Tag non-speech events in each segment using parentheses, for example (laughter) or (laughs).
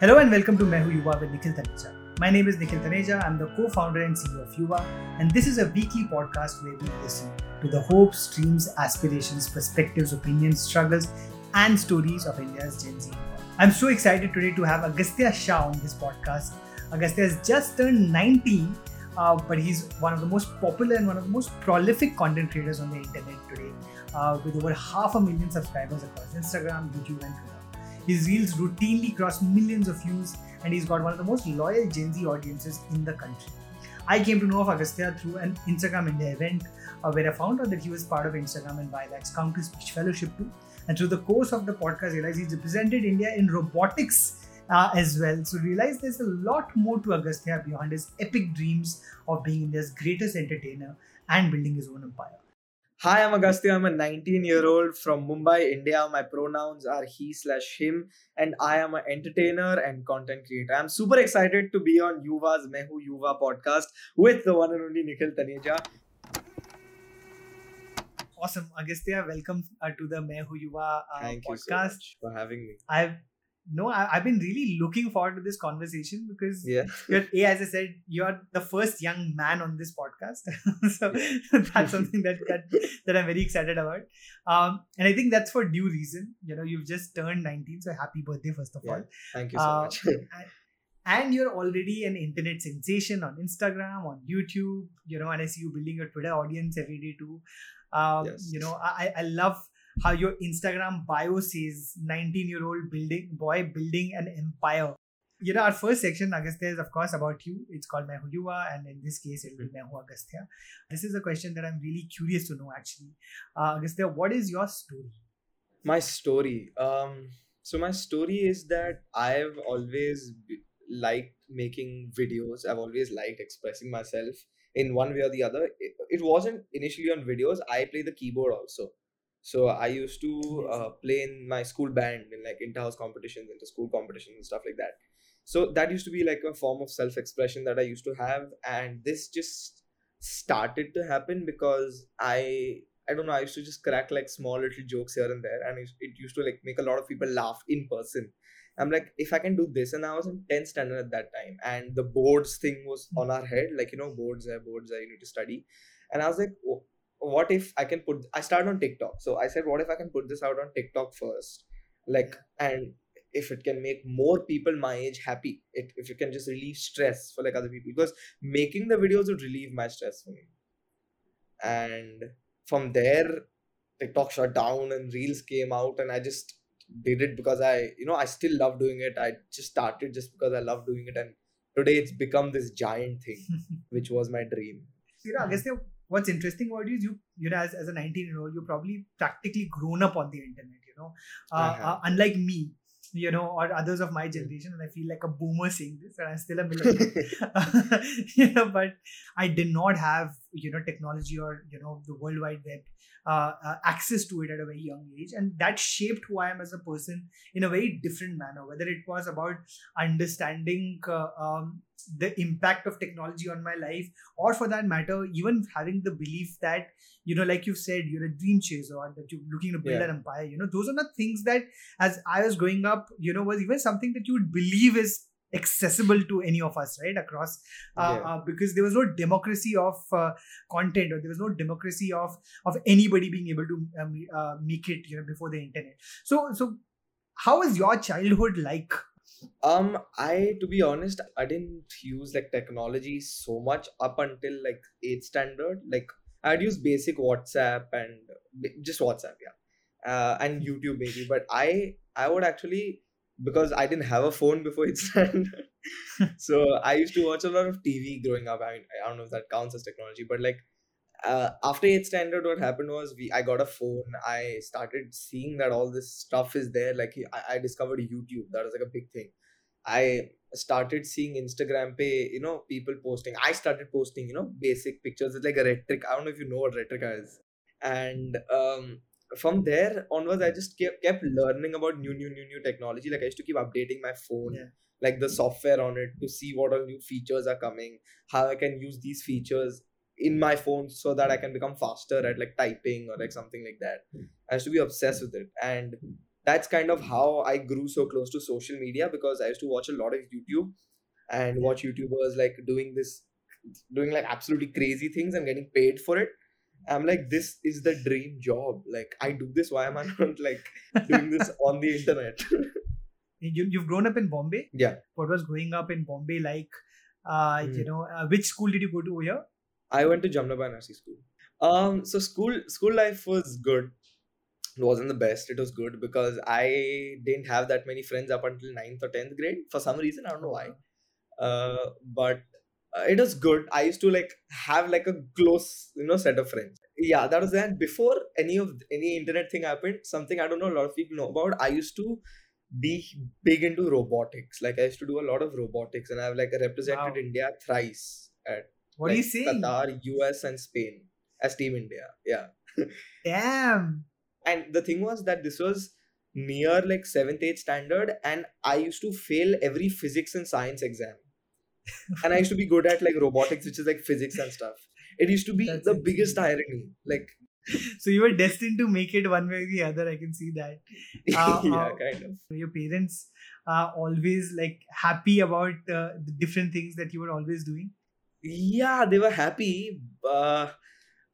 Hello and welcome to Mehu Yuva with Nikhil Taneja. My name is Nikhil Taneja. I'm the co-founder and CEO of Yuva, and this is a weekly podcast where we listen to the hopes, dreams, aspirations, perspectives, opinions, struggles, and stories of India's Gen Z. I'm so excited today to have Agastya Shah on this podcast. Agastya has just turned 19, uh, but he's one of the most popular and one of the most prolific content creators on the internet today, uh, with over half a million subscribers across Instagram, YouTube, and Twitter. His reels routinely cross millions of views, and he's got one of the most loyal Gen Z audiences in the country. I came to know of Agastya through an Instagram India event uh, where I found out that he was part of Instagram and YLAC's Counter Speech Fellowship too. And through the course of the podcast, I realized he's represented India in robotics uh, as well. So realize there's a lot more to Agastya beyond his epic dreams of being India's greatest entertainer and building his own empire. Hi, I'm Agastya. I'm a 19 year old from Mumbai, India. My pronouns are he slash him, and I am an entertainer and content creator. I'm super excited to be on Yuva's Mehu Yuva podcast with the one and only Nikhil Taneja. Awesome, Agastya. Welcome uh, to the Mehu Yuva uh, Thank podcast. you so much for having me. I've no, I, I've been really looking forward to this conversation because Yeah. you're a as I said, you're the first young man on this podcast. (laughs) so that's something that, that that I'm very excited about. Um, and I think that's for due reason. You know, you've just turned 19, so happy birthday first of Yeah. all. Thank you so Uh, much. (laughs) And you're already an internet sensation on Instagram, on YouTube. You know, and I see you building your Twitter audience every day too. Um, Yes. You know, I I love how your Instagram bio says 19 year old building boy building an empire. You know, our first section, Agastya, is of course about you. It's called Mehu Yuva, and in this case, it will be Mehu Agastya. This is a question that I'm really curious to know actually. Uh, Agastya, what is your story? my story. Um, so my story is that I've always liked making videos. I've always liked expressing myself in one way or the other. It, it wasn't initially on videos. I play the keyboard also. So I used to uh, play in my school band in like inter-house competitions, inter-school competitions, and stuff like that. So that used to be like a form of self-expression that I used to have, and this just started to happen because I I don't know. I used to just crack like small little jokes here and there, and it, used to like make a lot of people laugh in person. I'm like, if I can do this, and I was in 10th standard at that time, and the boards thing was on our head, like you know, boards are boards are you need to study, and I was like, "Oh, what if I can put? I started on TikTok, so I said, what if I can put this out on TikTok first, like, and if it can make more people my age happy, it, if it can just relieve stress for like other people, because making the videos would relieve my stress for me, and from there tiktok shut down and reels came out and i just did it because i you know i still love doing it. I just started just because i love doing it. And today it's become this giant thing (laughs) which was my dream. You know, Agastya, what's interesting about you is you, you know, as, as a 19 year old, you're probably practically grown up on the internet, you know, uh, have. uh, unlike me, you know, or others of my generation. And I feel like a boomer saying this, and I'm still a millennial, (laughs) (laughs) you know, but I did not have, you know, technology or, you know, the World Wide Web. Uh, uh, access to it at a very young age, and that shaped who I am as a person in a very different manner. Whether it was about understanding uh, um, the impact of technology on my life, or for that matter, even having the belief that, you know, like you've said, you're a dream chaser or that you're looking to build Yeah. an empire, you know, those are not things that as I was growing up, you know, was even something that you would believe is accessible to any of us, right? Across, uh, Yeah. uh, because there was no democracy of uh, content or there was no democracy of of anybody being able to um, uh, make it, you know, before the internet. So, so how was your childhood like? um i to be honest i didn't use like technology so much up until like 8th standard like i'd use basic whatsapp and just whatsapp yeah uh, and youtube maybe but i i would actually because i didn't have a phone before 8th (laughs) standard so i used to watch a lot of tv growing up. I mean i don't know if that counts as technology but like uh, after 8th standard what happened was we i got a phone. I started seeing that all this stuff is there. Like I, I discovered youtube. That was like a big thing. I started seeing instagram pay you know people posting. I started posting you know basic pictures. It's like a rhetoric. I don't know if you know what rhetoric is. And um from there onwards i just kept, kept learning about new new new new technology like i used to keep updating my phone Yeah. like the software on it to see what all new features are coming how i can use these features in my phone so that i can become faster at like typing or like something like that i used to be obsessed with it and that's kind of how I grew so close to social media because I used to watch a lot of YouTube and watch YouTubers like doing this, doing like absolutely crazy things and getting paid for it. I'm like, this is the dream job. Like, I do this. Why am I not like doing this (laughs) on the internet? (laughs) you, you've grown up in Bombay. Yeah. What was growing up in Bombay like? Uh, You Mm. know, uh, which school did you go to over here? I went to Jamnabai Nursery School. Um, so school school life was good. It wasn't the best. It was good because I didn't have that many friends up until ninth or tenth grade for some reason. I don't know why. Uh, but Uh, it was good. I used to like have like a close, you know, set of friends. Yeah, that was then. Before any of any internet thing happened, something I don't know a lot of people know about. I used to be big into robotics. Like I used to do a lot of robotics, and I've like represented Wow. India thrice at What do you like saying? Qatar, US, and Spain as Team India. Yeah. Damn. (laughs) And the thing was that this was near like seventh, eighth standard, and I used to fail every physics and science exam. And I used to be good at like robotics, which is like physics and stuff. It used to be That's the biggest irony. Like, (laughs) So you were destined to make it one way or the other. I can see that. (laughs) Uh, yeah, uh, kind of. Your parents are always like happy about uh, the different things that you were always doing. Yeah, they were happy. Uh,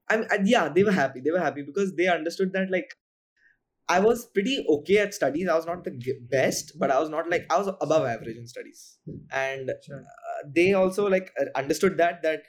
I mean, yeah, they were happy. They were happy because they understood that like I was pretty okay at studies. I was not the best, but I was not like I was above average in studies, and Sure. They also like uh, understood that that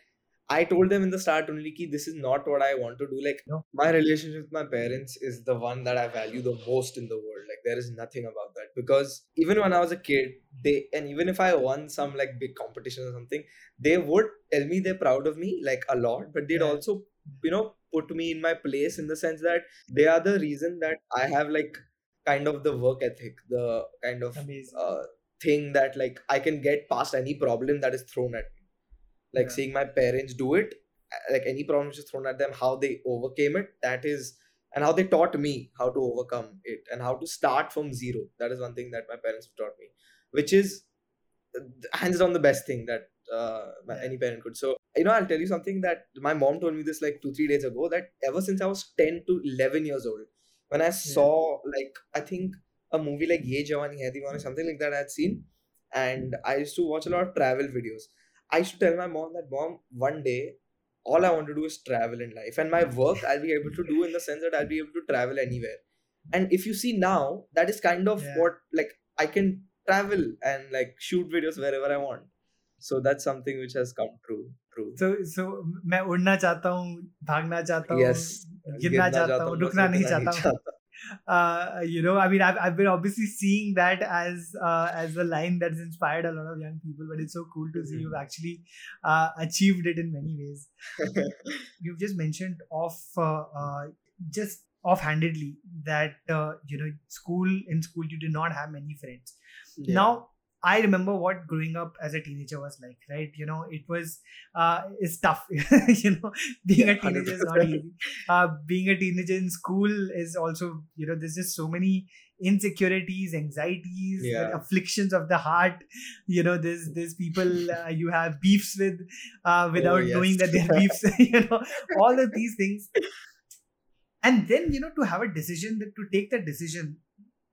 I told them in the start only ki this is not what I want to do. Like No. my relationship with my parents is the one that I value the most in the world. Like there is nothing about that because even when I was a kid, they and even if I won some like big competition or something, they would tell me they're proud of me like a lot, but they'd Yeah. also you know put me in my place in the sense that they are the reason that I have like kind of the work ethic, the kind of uh, thing that like I can get past any problem that is thrown at me. Like Yeah. seeing my parents do it, like any problem which is thrown at them, how they overcame it, that is, and how they taught me how to overcome it and how to start from zero. That is one thing that my parents have taught me, which is uh, hands down the best thing that uh, Yeah. any parent could. So, you know, I'll tell you something that my mom told me this like two, three days ago that ever since I was 10 to 11 years old, when I saw like, I think a movie like Ye Jawani Hai Deewani, something like that I had seen, and I used to watch a lot of travel videos. I used to tell my mom that, mom, one day, all I want to do is travel in life, and my work I'll be able to do in the sense that I'll be able to travel anywhere. And if you see now, that is kind of Yeah. what like I can travel and like shoot videos wherever I want. So that's something which has come true. True. So so मैं उड़ना चाहता हूँ भागना चाहता हूँ Yes. गिरना चाहता हूँ रुकना नहीं चाहता हूँ uh, you know, I mean, I've, I've been obviously seeing that as uh, as a line that's inspired a lot of young people, but it's so cool to see you've actually uh, achieved it in many ways. You've just mentioned off uh, uh, just offhandedly that uh, you know school in school you did not have many friends. Yeah. Now I remember what growing up as a teenager was like, right? You know, it was uh, it's tough. (laughs) you know, being a teenager is not easy. Uh, being a teenager in school is also, you know, there's just so many insecurities, anxieties, Yeah. afflictions of the heart. You know, there's there's people (laughs) uh, you have beefs with uh, without Oh, knowing that they're beefs. (laughs) you know, all of these things. And then you know to have a decision that to take that decision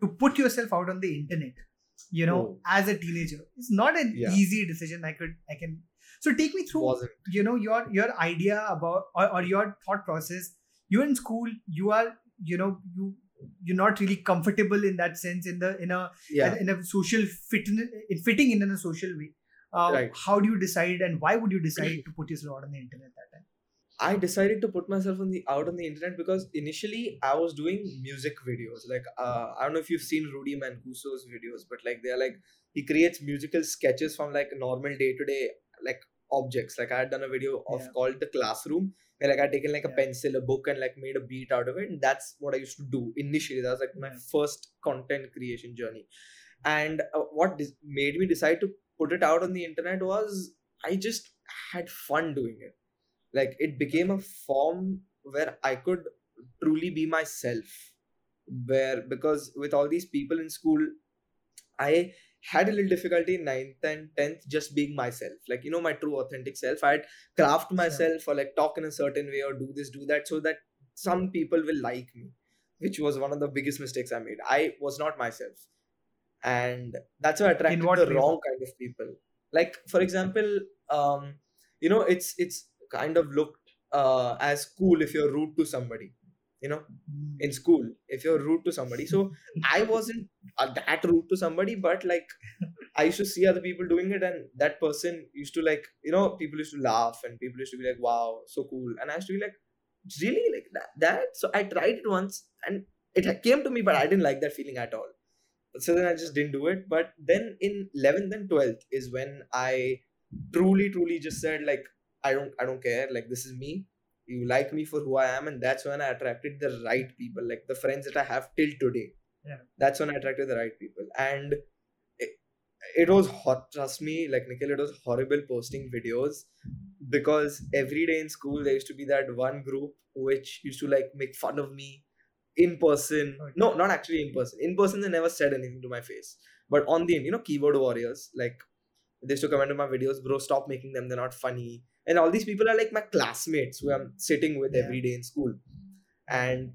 to put yourself out on the internet you know Oh. as a teenager it's not an Yeah. easy decision i could i can so take me through wasn't. you know your your idea about or, or your thought process you're in school you are you know you you're not really comfortable in that sense in the in a Yeah. in a social fit in fitting in in a social way uh, Right. how do you decide and why would you decide (clears throat) to put yourself out on the internet that time I decided to put myself on the out on the internet because initially I was doing music videos. Like uh, I don't know if you've seen Rudy Mancuso's videos, but like they're like he creates musical sketches from like normal day to day like objects. Like I had done a video of Yeah. called the classroom where like I had taken like a Yeah. pencil, a book, and like made a beat out of it. And that's what I used to do initially. That was like my first content creation journey. And uh, what dis- made me decide to put it out on the internet was I just had fun doing it like it became a form where i could truly be myself where because with all these people in school i had a little difficulty in 9th and 10th just being myself like you know my true authentic self i'd craft myself or like talk in a certain way or do this do that so that some people will like me which was one of the biggest mistakes I made. I was not myself, and that's why I attracted the way? wrong kind of people. Like for example, um, you know, it's it's kind of looked uh, as cool if you're rude to somebody. You know, in school, if you're rude to somebody. So I (laughs) wasn't uh, that rude to somebody, but like I used to see other people doing it, and that person used to like, you know, people used to laugh and people used to be like, wow, so cool. And I used to be like, really? Like that? that? So I tried it once and it came to me, but I didn't like that feeling at all. So then I just didn't do it. But then in 11th and 12th is when I truly, truly just said, like, I don't, I don't care. Like, this is me. You like me for who I am. And that's when I attracted the right people, like the friends that I have till today. Yeah. That's when I attracted the right people. And it, it was hot trust me like nikhil it was horrible posting videos because every day in school there used to be that one group which used to like make fun of me in person Okay. no not actually in person in person they never said anything to my face but on the you know keyboard warriors like they used to comment on my videos bro stop making them they're not funny and all these people are like my classmates who i'm sitting with Yeah. every day in school. Mm. And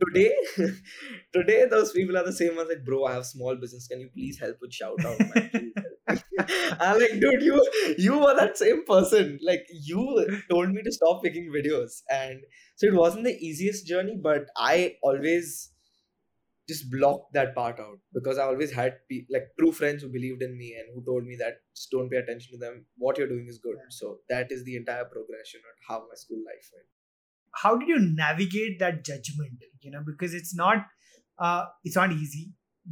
today (laughs) today those people are the same ones like bro i have small business. Can you please help with shout out (laughs) i'm like dude you you were that same person. Like you told me to stop making videos. And so it wasn't the easiest journey but i always just blocked that part out because i always had pe- like true friends who believed in me and who told me that just don't pay attention to them. What you're doing is good. Yeah. so that is the entire progression of how my school life went. How did you navigate that judgment you know because it's not uh it's not easy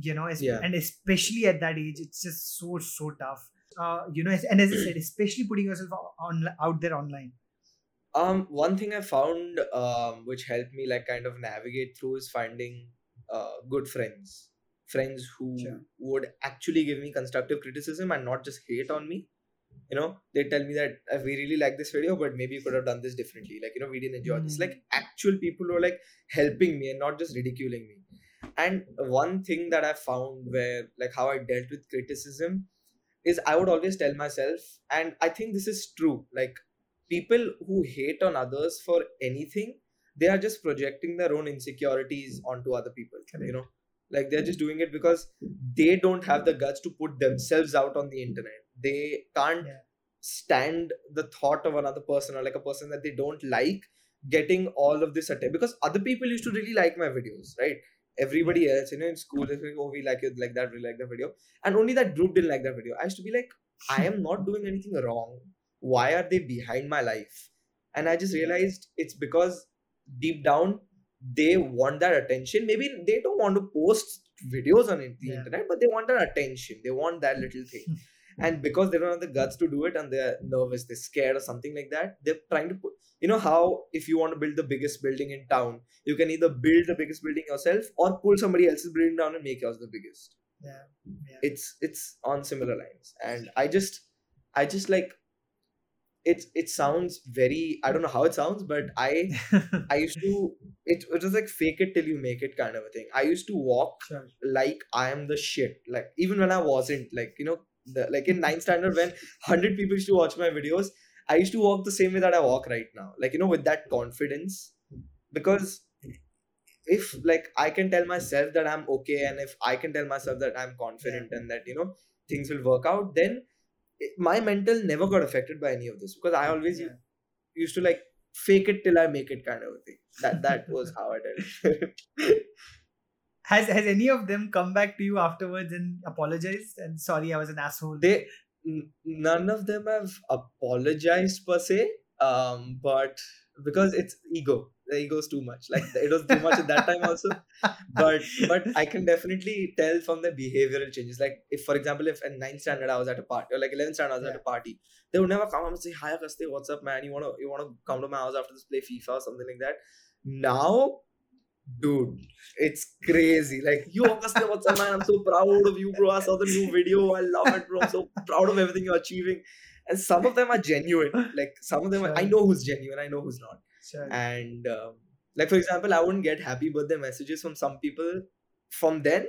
you know Yeah. and especially at that age it's just so so tough. Uh you know and as i said especially putting yourself on out there online. Um, one thing I found um, which helped me like kind of navigate through is finding uh, good friends, friends who Sure. would actually give me constructive criticism and not just hate on me. You know, they tell me that uh, we really like this video, but maybe you could have done this differently. Like you know, we didn't enjoy this. Mm. Like actual people who are like helping me and not just ridiculing me. And one thing that I found where like how I dealt with criticism is I would always tell myself, and I think this is true. Like people who hate on others for anything they are just projecting their own insecurities onto other people Correct. you know? Like they're just doing it because they don't have the guts to put themselves out on the internet. They can't Yeah. stand the thought of another person or like a person that they don't like getting all of this attention. Because other people used to really like my videos right? Everybody else you know in school they like oh we like it like that we like that video. And only that group didn't like that video. I used to be like (laughs) i am not doing anything wrong. Why are they behind my life? And i just realized it's because deep down they want that attention. Maybe they don't want to post videos on the Yeah. internet but they want that attention. They want that little thing. (laughs) And because they don't have the guts to do it and they're nervous they're scared or something like that they're trying to put you know how if you want to build the biggest building in town you can either build the biggest building yourself or pull somebody else's building down and make yours the biggest. Yeah yeah. It's it's on similar lines. And i just i just like it it sounds very i don't know how it sounds but i i (laughs) used to it, it was like fake it till you make it kind of a thing. I used to walk sure. like i am the shit like even when i wasn't like you know the, like in ninth standard when (laughs) 100 people used to watch my videos i used to walk the same way that i walk right now like you know with that confidence. Because if like i can tell myself that i'm okay and if i can tell myself that i'm confident and that you know things will work out then my mental never got affected by any of this because i always Yeah. used to like fake it till i make it kind of a thing. That that was how i did it. (laughs) Has has any of them come back to you afterwards and apologized and sorry i was an asshole. They n- none of them have apologized per se um but because it's ego the ego is too much. Like it was too much at that time also. But but i can definitely tell from the behavioral changes. Like if for example if in ninth standard i was at a party or like 11th standard i was at a party they would never come up and say hi Agastya, what's up man? You want to you want to come to my house after this play fifa or something like that? Now dude it's crazy. Like yo Agastya, what's up man? I'm so proud of you bro. I saw the new video. I love it bro. I'm so proud of everything you're achieving and some of them are genuine. (laughs) Like some of them are, i know who's genuine i know who's not. Sure. And um, like for example i wouldn't get happy birthday messages from some people from then.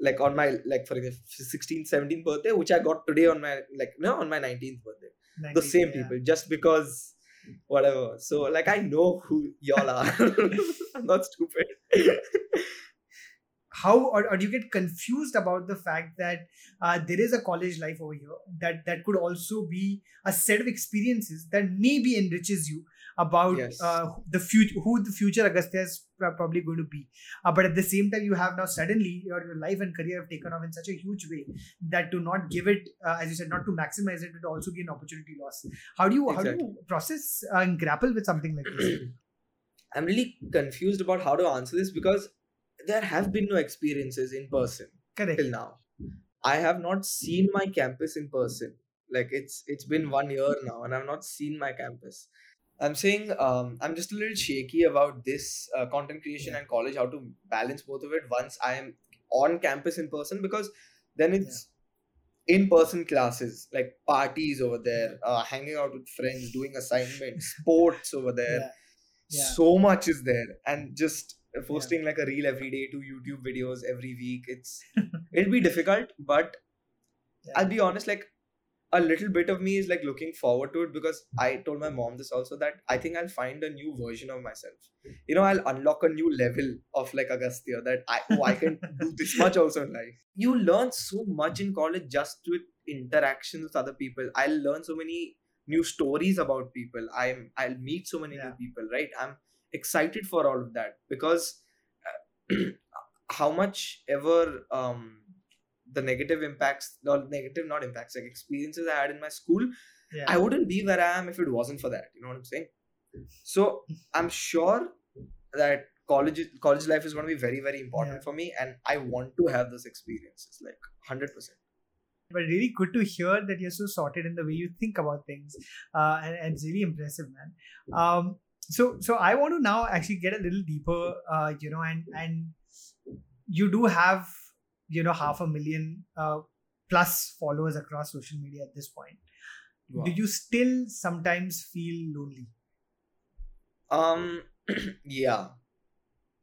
Like on my like for example 16th 17th birthday which i got today on my like no on my 19th birthday. The same yeah. people just because whatever. So like i know who y'all are. (laughs) I'm not stupid (laughs) how or, or do you get confused about the fact that uh, there is a college life over here that that could also be a set of experiences that maybe enriches you about Yes. uh, the future who the future Agastya is probably going to be. Uh, but at the same time you have now suddenly your, your life and career have taken off in such a huge way that to not give it uh, as you said not to maximize it would also be an opportunity loss. How do you how do you process and grapple with something like this? (clears throat) I'm really confused about how to answer this because there have been no experiences in person correct till now. I have not seen my campus in person. Like it's it's been one year now, and I've not seen my campus. I'm saying um, I'm just a little shaky about this uh, content creation and college, how to balance both of it once I am on campus in person because then it's in person classes, like parties over there, uh, hanging out with friends, doing assignments, sports over there yeah Yeah. so much is there and just posting like a reel every day to youtube videos every week it's (laughs) it'll be difficult but Yeah. i'll be honest like a little bit of me is like looking forward to it because i told my mom this also that i think i'll find a new version of myself. You know i'll unlock a new level of like agastya that i oh i can (laughs) do this much also in life. You learn so much in college just with interactions with other people. I'll learn so many new stories about people. I'm i'll meet so many Yeah. new people right? I'm excited for all of that because uh, (clears throat) how much ever um the negative impacts or negative not impacts like experiences i had in my school yeah I wouldn't be where I am if it wasn't for that. You know what I'm saying? So (laughs) I'm sure that college college life is going to be very very important Yeah. for me, and I want to have those experiences like hundred percent. but really good to hear that you're so sorted in the way you think about things uh, and, and it's really impressive man um, so so i want to now actually get a little deeper uh, you know and and you do have you know half a million uh, plus followers across social media at this point. Do you still sometimes feel lonely? Um, (clears throat) yeah,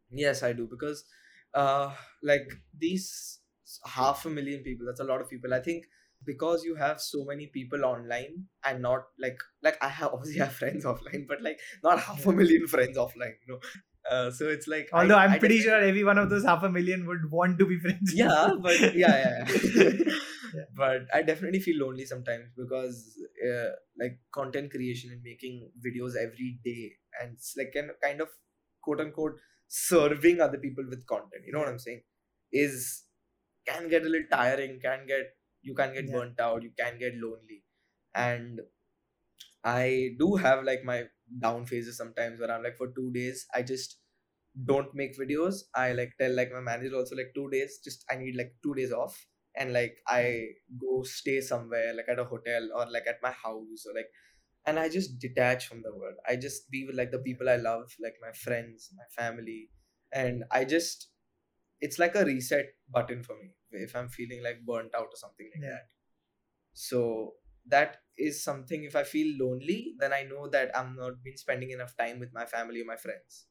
yes, I do because, uh, like these half a million people. That's a lot of people. I think because you have so many people online and not like like I have (laughs) obviously have friends offline, but like not half a million friends offline. You know, uh, so it's like although I, am pretty sure every one of those half a million would want to be friends yeah but yeah yeah, yeah. (laughs) Yeah. (laughs) but i definitely feel lonely sometimes because uh, like content creation and making videos every day and it's like of, kind of quote unquote serving other people with content you know what i'm saying is can get a little tiring can get you can get Yeah. burnt out you can get lonely. And i do have like my down phases sometimes where i'm like for two days i just don't make videos. I like tell like my manager also like two days just i need like two days off. And like i go stay somewhere like at a hotel or like at my house or like and i just detach from the world. I just be with like the people i love like my friends my family. And i just it's like a reset button for me if i'm feeling like burnt out or something like Yeah. that. So that is something if i feel lonely then i know that i'm not been spending enough time with my family or my friends.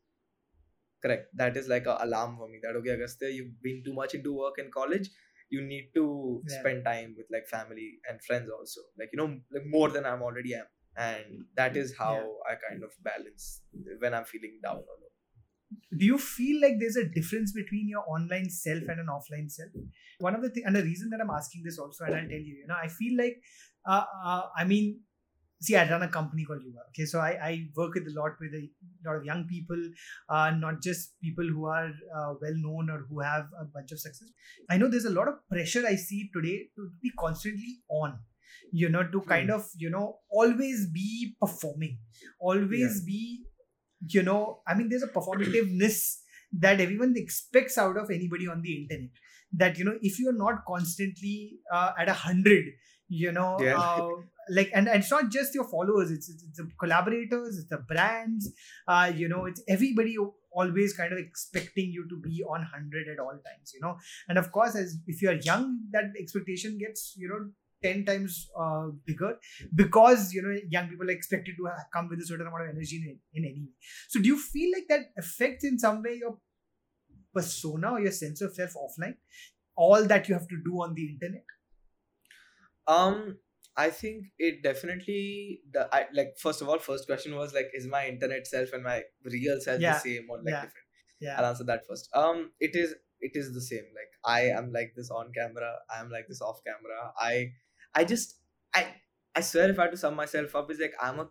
Correct. That is like a alarm for me that okay agastya you've been too much into work and college you need to Yeah. spend time with like family and friends also. Like you know like more than i'm already am. And that mm. is how i kind of balance when i'm feeling down or low do you feel like there's a difference between your online self and an offline self? One of the things and the reason that i'm asking this also and i'll tell you you know i feel like uh, uh, i mean see i run a company called yuva okay? So i, I work with a lot with a lot of young people uh, not just people who are uh, well known or who have a bunch of success. I know there's a lot of pressure i see today to be constantly on you know to kind of you know always be performing always be you know i mean there's a performativeness that everyone expects out of anybody on the internet that you know if you're not constantly uh, at a hundred you know Yeah. uh, like and, and it's not just your followers it's, it's, the collaborators it's the brands uh, you know it's everybody always kind of expecting you to be on 100 at all times you know and of course as if you're young that expectation gets you know 10 times uh, bigger because you know young people are expected to ha- come with a certain amount of energy in, in any way so do you feel like that affects in some way your persona or your sense of self offline all that you have to do on the internet Um, I think it definitely the I like first of all, first question was like, is my internet self and my real self Yeah, the same or like yeah. different? Yeah. I'll answer that first. Um, it is it is the same. Like I am like this on camera. I am like this off camera. I I just I I swear if I had to sum myself up, is like I'm a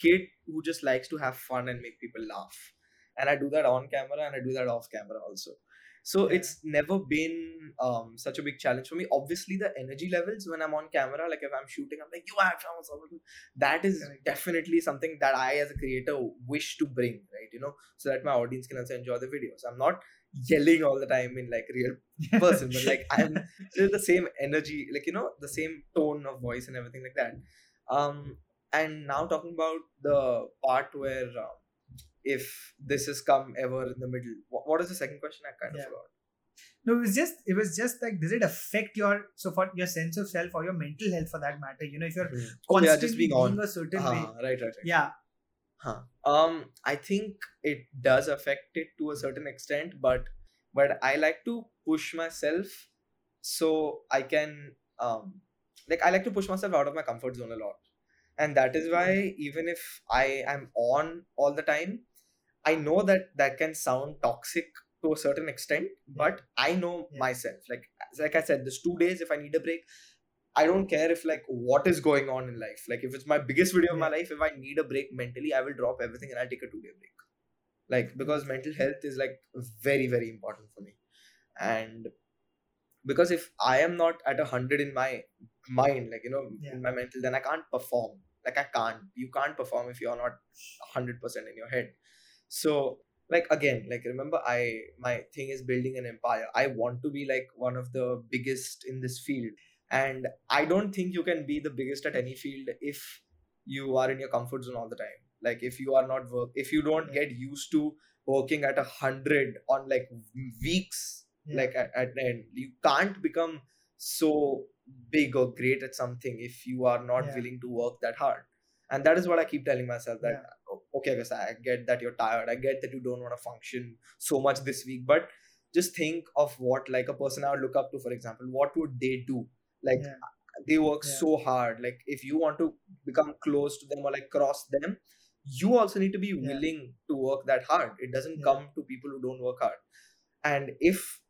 kid who just likes to have fun and make people laugh, and I do that on camera and I do that off camera also. So Yeah. it's never been um, such a big challenge for me. Obviously, the energy levels when I'm on camera, like if I'm shooting, I'm like, you have that is Correct. definitely something that I, as a creator, wish to bring, right? You know, so that my audience can also enjoy the videos. I'm not yelling all the time in like real (laughs) person, but like I'm still the same energy, like you know, the same tone of voice and everything like that. Um, and now talking about the part where um, if this has come ever in the middle, what, what is the second question? I kind of Yeah. forgot. No, it was just it was just like does it affect your so for your sense of self or your mental health for that matter? You know, if you're Oh, constantly yeah, just being on. a certain Ah, way. right, right, right. Yeah, Huh. Um, I think it does affect it to a certain extent, but but I like to push myself so I can um like I like to push myself out of my comfort zone a lot. And that is why even if I am on all the time, I know that that can sound toxic to a certain extent, but I know Yeah. myself. Like like I said, there's two days if I need a break, I don't care if like what is going on in life. Like if it's my biggest video of my life, if I need a break mentally, I will drop everything and I'll take a two day break. Like because mental health is like very very important for me, and because if I am not at a hundred in my mind, like you know, Yeah. in my mental, then I can't perform. Like I can't. You can't perform if you're not hundred percent in your head. So like again, like remember, I my thing is building an empire. I want to be like one of the biggest in this field and i don't think you can be the biggest at any field if you are in your comfort zone all the time. Like if you are not work if you don't get used to working at a hundred on like weeks Yeah. like at, at the end you can't become so big or great at something if you are not Yeah. willing to work that hard. And that is what i keep telling myself that "Oh, okay guys i get that you're tired. I get that you don't want to function so much this week. But just think of what like a person i would look up to for example what would they do like Yeah. they work Yeah. so hard. Like if you want to become close to them or like cross them you also need to be willing to work that hard. It doesn't come to people who don't work hard. And if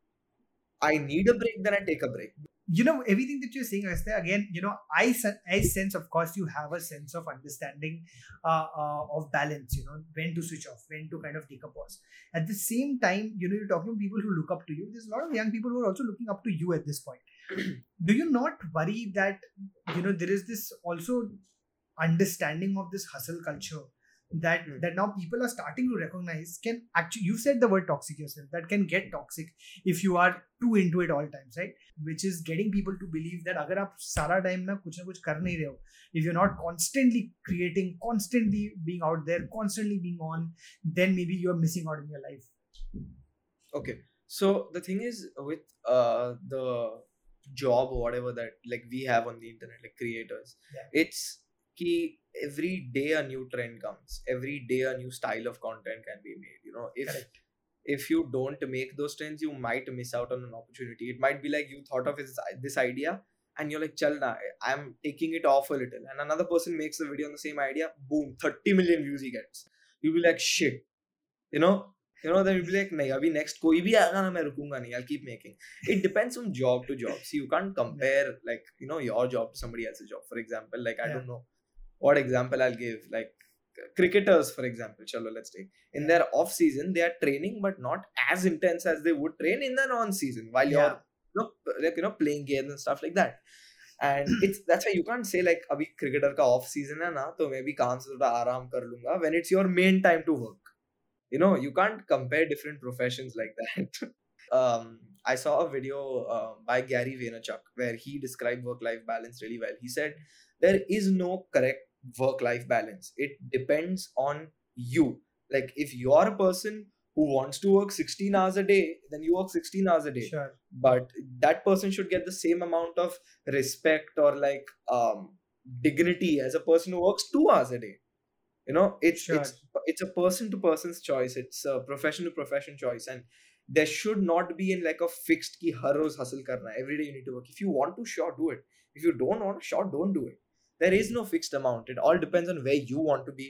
i need a break then i take a break. You know everything that you're saying Esther, again you know I, I sense of course you have a sense of understanding uh, uh, of balance you know when to switch off when to kind of take a pause. At the same time you know you're talking to people who look up to you. There's a lot of young people who are also looking up to you at this point (clears throat) do you not worry that you know there is this also understanding of this hustle culture that mm. that now people are starting to recognize can actually you said the word toxic yourself that can get toxic if you are too into it all times right? Which is getting people to believe that agar aap sara time na kuch na kuch kar nahi rahe ho if you're not constantly creating constantly being out there constantly being on then maybe you're missing out in your life. Okay. So the thing is with uh, the job or whatever that like we have on the internet like creators. Yeah. it's key every day a new trend comes. Every day a new style of content can be made you know. If Correct. if you don't make those trends you might miss out on an opportunity. It might be like you thought of this, this idea and you're like chal na i'm taking it off a little. And another person makes a video on the same idea boom 30 million views he gets. You'll be like shit you know you know then you'll be like nahi abhi next koi bhi aayega na main rukunga nahi i'll keep making. It depends from job to job. See you can't compare like you know your job to somebody else's job. For example like i yeah. don't know what example i'll give like cricketers for example. Chalo let's take. In their off season they are training but not as intense as they would train in the non season while yeah. you're you know, like you know playing games and stuff like that. And (clears throat) it's that's why you can't say like abhi cricketer ka off season hai na to main bhi kaam se thoda aaram kar lunga when it's your main time to work you know you can't compare different professions like that. (laughs) Um i saw a video uh, by gary vaynerchuk where he described work life balance really well. He said there is no correct work life balance. It depends on you. Like if you're a person who wants to work 16 hours a day then you work 16 hours a day. Sure. But that person should get the same amount of respect or like um dignity as a person who works 2 hours a day you know it's Sure. it's it's a person to person's choice. It's a profession to profession choice. And there should not be in like a fixed ki har roz hustle karna every day you need to work. If you want to sure do it. If you don't want to sure don't do it. There is no fixed amount. It all depends on where you want to be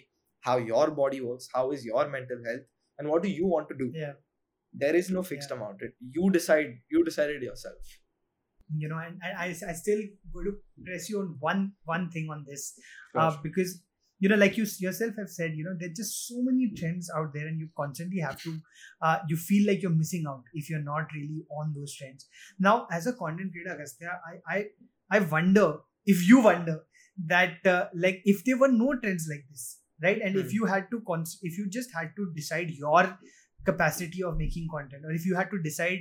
how your body works how is your mental health and what do you want to do. Yeah. There is no fixed Yeah. amount. It, you decide you decided yourself. You know and, and I, I still going to press you on one one thing on this uh, because you know like you yourself have said you know there's just so many trends out there and you constantly have to uh, you feel like you're missing out if you're not really on those trends now as a content creator Agastya, i i i wonder if you wonder that uh, like if there were no trends like this right and if Hmm. you had to cons- if you just had to decide your capacity of making content or if you had to decide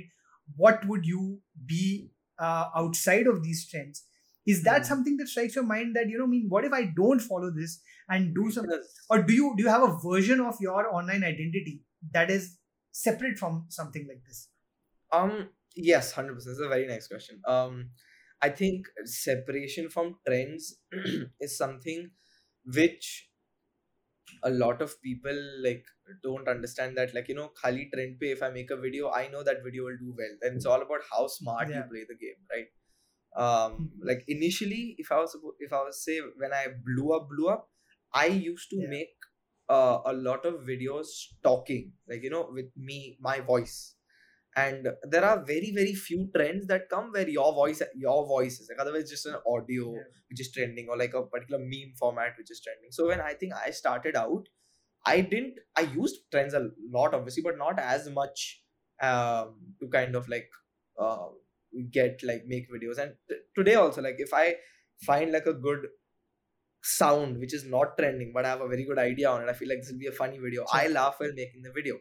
what would you be uh, outside of these trends is that Hmm. something that strikes your mind that you know I mean what if i don't follow this and do something or do you do you have a version of your online identity that is separate from something like this Um. Yes, hundred percent. This is a very nice question. Um, I think separation from trends (clears throat) is something which a lot of people like don't understand that like you know khali trend pe if I make a video I know that video will do well then it's all about how smart you play the game right um like initially if I was if I was say when I blew up blew up I used to Yeah. make uh, a lot of videos talking like you know with me my voice and there are very very few trends that come where your voice your voice is like otherwise just an audio Yeah. which is trending or like a particular meme format which is trending so when i think i started out i didn't i used trends a lot obviously but not as much um to kind of like uh get like make videos. And t- today also like if i find like a good sound which is not trending but i have a very good idea on it i feel like this will be a funny video i laugh while making the video.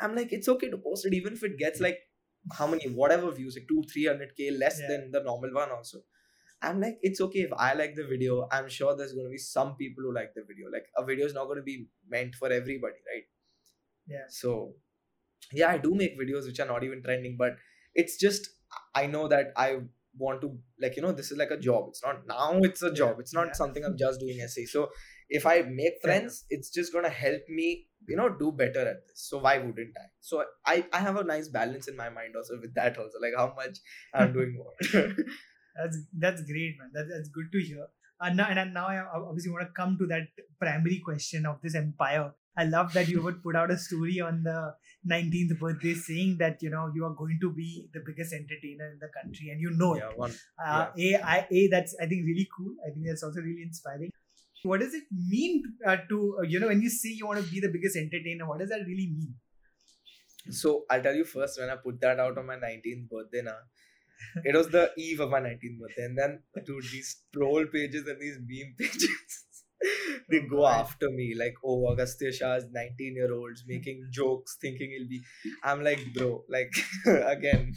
I'm like it's okay to post it even if it gets like how many whatever views like 2 300k less Yeah. than the normal one also. I'm like it's okay if i like the video i'm sure there's going to be some people who like the video. Like a video is not going to be meant for everybody right? Yeah. so yeah i do make videos which are not even trending but it's just i know that i want to like you know this is like a job it's not now it's a job it's not yeah. something i'm just doing essay so (laughs) if i make friends it's just going to help me you know do better at this so why wouldn't i so i i have a nice balance in my mind also with that also like how much i'm (laughs) doing what That's that's great, man. That, that's good to hear. Uh, and now, and now I obviously want to come to that primary question of this empire. I love that you would put out a story on the 19th birthday saying that you know you are going to be the biggest entertainer in the country, and you know it. yeah one Uh, a, I, a, that's I think really cool. I think that's also really inspiring. What does it mean uh, to uh, you know when you say you want to be the biggest entertainer? What does that really mean? So I'll tell you first when I put that out on my 19th birthday now. It was the eve of my 19th birthday. And then dude, these troll pages and these meme (laughs) pages (laughs) they go after me like oh agastya shah is 19 year olds making jokes thinking he'll be i'm like bro like (laughs) again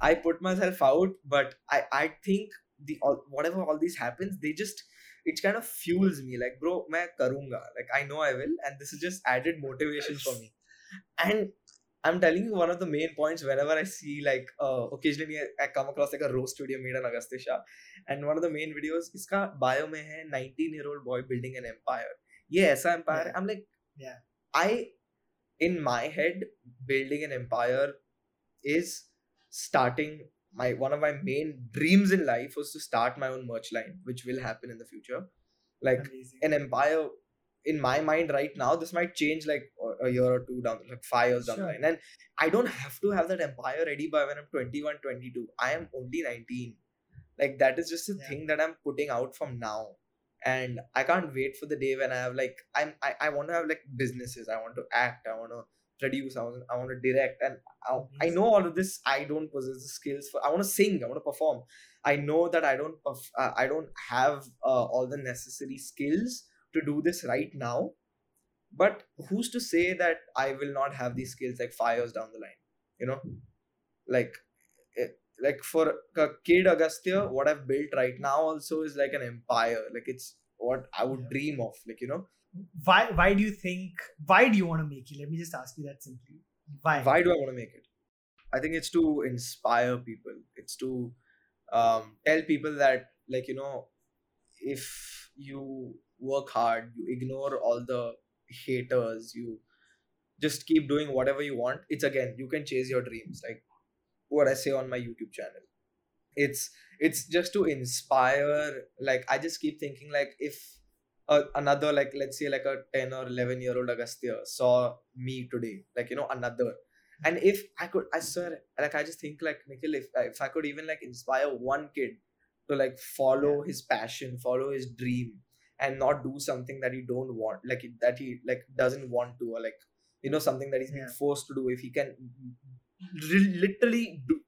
i put myself out but i i think the all, whatever all these happens they just it kind of fuels me like bro main karunga like i know i will and this is just added motivation for me. And I'm telling you one of the main points whenever I see like uh, occasionally I, I come across like a roast video made on Agastya Shah and one of the main videos इसका bio में है 19 year old boy building an empire ये ऐसा empire है Yeah. I'm like Yeah. I in my head building an empire is starting my one of my main dreams in life was to start my own merch line which will happen in the future like Amazing. an empire in my mind right now this might change like a- year or two down like five years down the line. And i don't have to have that empire ready by when i'm 21 22 i am only 19 like that is just a Yeah. thing that i'm putting out from now. And i can't wait for the day when i have like i'm i, I want to have like businesses. I want to act. I want to produce. I want, I want to direct. And I, I know all of this. I don't possess the skills for i want to sing. I want to perform. I know that i don't uh, i don't have uh, all the necessary skills to do this right now but who's to say that i will not have these skills like five years down the line you know? Like like for a kid agastya what i've built right now also is like an empire. Like it's what i would Yeah. dream of like you know? Why why do you think why do you want to make it? Let me just ask you that simply. Why? Why do i want to make it? I think it's to inspire people. It's to um, tell people that like you know if you work hard you ignore all the haters you just keep doing whatever you want. It's again you can chase your dreams like what i say on my youtube channel. It's it's just to inspire like i just keep thinking like if uh, another like let's say like a 10 or 11 year old agastya saw me today like you know another. And if I could, I swear, like I just think like Nikhil, if if I could even like inspire one kid to like follow his passion, follow his dream, and not do something that he don't want, like that he like doesn't want to, or like you know something that he's being Yeah. forced to do. If he can literally do,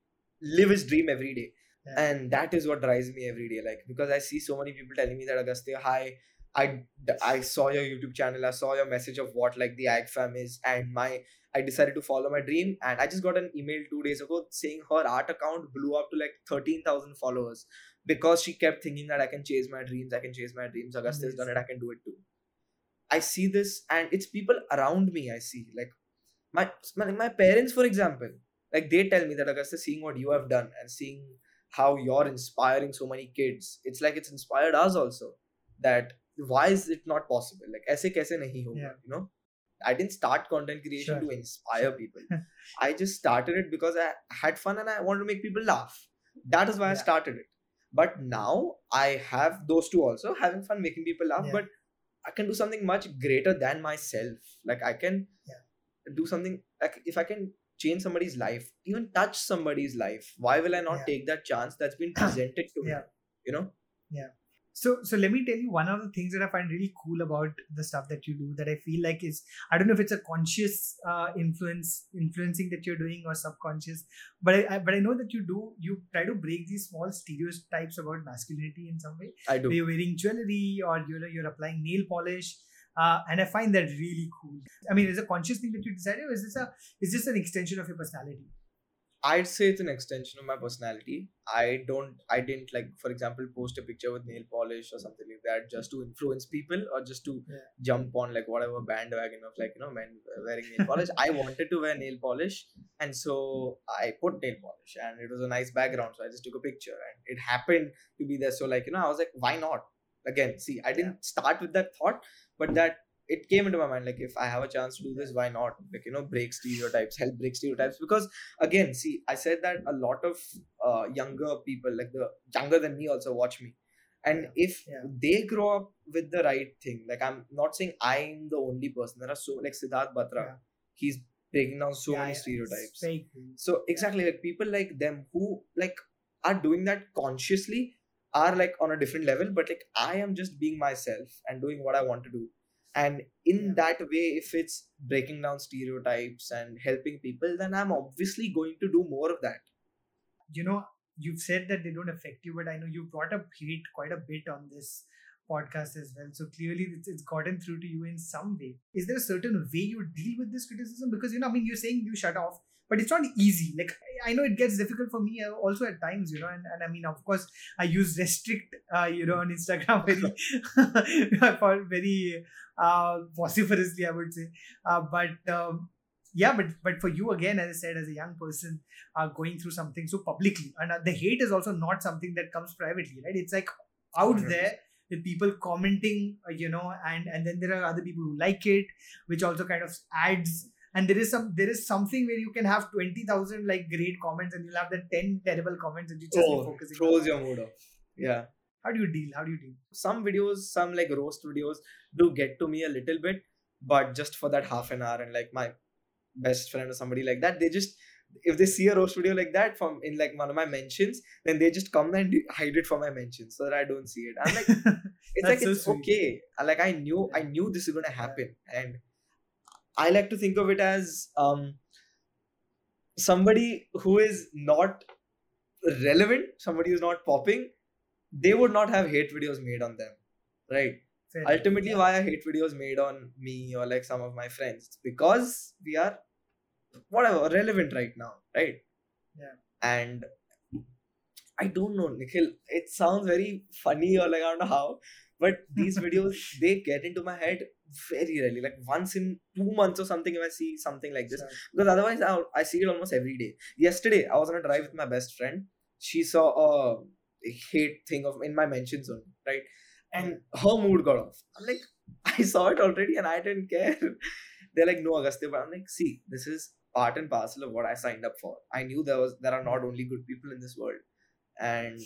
live his dream every day Yeah. and that is what drives me every day like because i see so many people telling me that Agastya, hi i i saw your youtube channel i saw your message of what like the ag fam is and my i decided to follow my dream and i just got an email two days ago saying her art account blew up to like 13000 followers because she kept thinking that i can chase my dreams i can chase my dreams Agastya's done it i can do it too. I see this and it's people around me i see like my my, my parents for example like they tell me that Agastya, seeing what you have done and seeing how you're inspiring so many kids it's like it's inspired us also that why is it not possible? Like aise kaise nahi hoga Yeah. you know? I didn't start content creation Sure. to inspire people. (laughs) I just started it because i had fun and i wanted to make people laugh. That is why i started it but hmm. now i have those two also having fun making people laugh Yeah. but i can do something much greater than myself like i can Yeah. do something like if i can change somebody's life even touch somebody's life why will i not Yeah. take that chance that's been (clears throat) presented to Yeah. me you know So, so let me tell you one of the things that I find really cool about the stuff that you do that I feel like is I don't know if it's a conscious uh, influence influencing that you're doing or subconscious, but I, I but I know that you do you try to break these small stereotypes about masculinity in some way. i do You're wearing jewelry or you're you're applying nail polish. Uh, and I find that really cool. I mean, is it a conscious thing that you decided, or is this a is this an extension of your personality? I'd say it's an extension of my personality. I don't i didn't like for example post a picture with nail polish or something like that just to influence people or just to Yeah. jump on like whatever bandwagon of like you know men wearing nail polish. I wanted to wear nail polish and so i put nail polish and it was a nice background so i just took a picture and it happened to be there. So like you know i was like why not? Again see i didn't start with that thought but that it came into my mind like if i have a chance to do this why not? Like you know break stereotypes help break stereotypes. Because again see i said that a lot of uh, younger people like the younger than me also watch me. And Yeah, if yeah. they grow up with the right thing like i'm not saying i'm the only person. There are so like siddharth batra Yeah. he's breaking down so many stereotypes. So exactly like people like them who like are doing that consciously are like on a different level but like i am just being myself and doing what i want to do and in that way if it's breaking down stereotypes and helping people then i'm obviously going to do more of that you know, you've said that they don't affect you, but I know you brought up hate quite a bit on this podcast as well. So clearly it's, it's gotten through to you in some way. Is there a certain way you deal with this criticism? Because, you know, I mean, you're saying you shut off, but it's not easy. Like, I know it gets difficult for me uh, also at times, you know, and, and I mean, of course, I use restrict, uh, you know, on Instagram (laughs) very, (laughs) for very uh, vociferously, I would say. Uh, but, um, yeah, but but for you again, as I said, as a young person, are going through something so publicly and uh, the hate is also not something that comes privately right it's like out 100%. there with people commenting uh, you know and and then there are other people who like it which also kind of adds and there is some there is something where you can have 20000 like great comments and you'll have the 10 terrible comments and you just oh focusing throws your mood off yeah. How do you deal? How do you deal? Some videos some like roast videos do get to me a little bit but just for that half an hour and like my best friend or somebody like that they just if they see a roast video like that from in like one of my mentions then they just come and hide it from my mentions so that i don't see it. I'm like (laughs) it's like so it's sweet. okay. Like i knew i knew this is going to happen. And i like to think of it as um somebody who is not relevant somebody who's not popping they would not have hate videos made on them right Fair ultimately Yeah. why are hate videos made on me or like some of my friends it's because we are whatever relevant right now right Yeah. and i don't know nikhil it sounds very funny or like i don't know how but these (laughs) videos they get into my head very rarely like once in two months or something if i see something like this. Because otherwise I, I see it almost every day. Yesterday i was on a drive with my best friend. She saw a hate thing of in my mentions only right? And her mood got off. I'm like (laughs) i saw it already and i didn't care. (laughs) They're like no Agastya but i'm like see this is part and parcel of what i signed up for. I knew there was there are not only good people in this world. And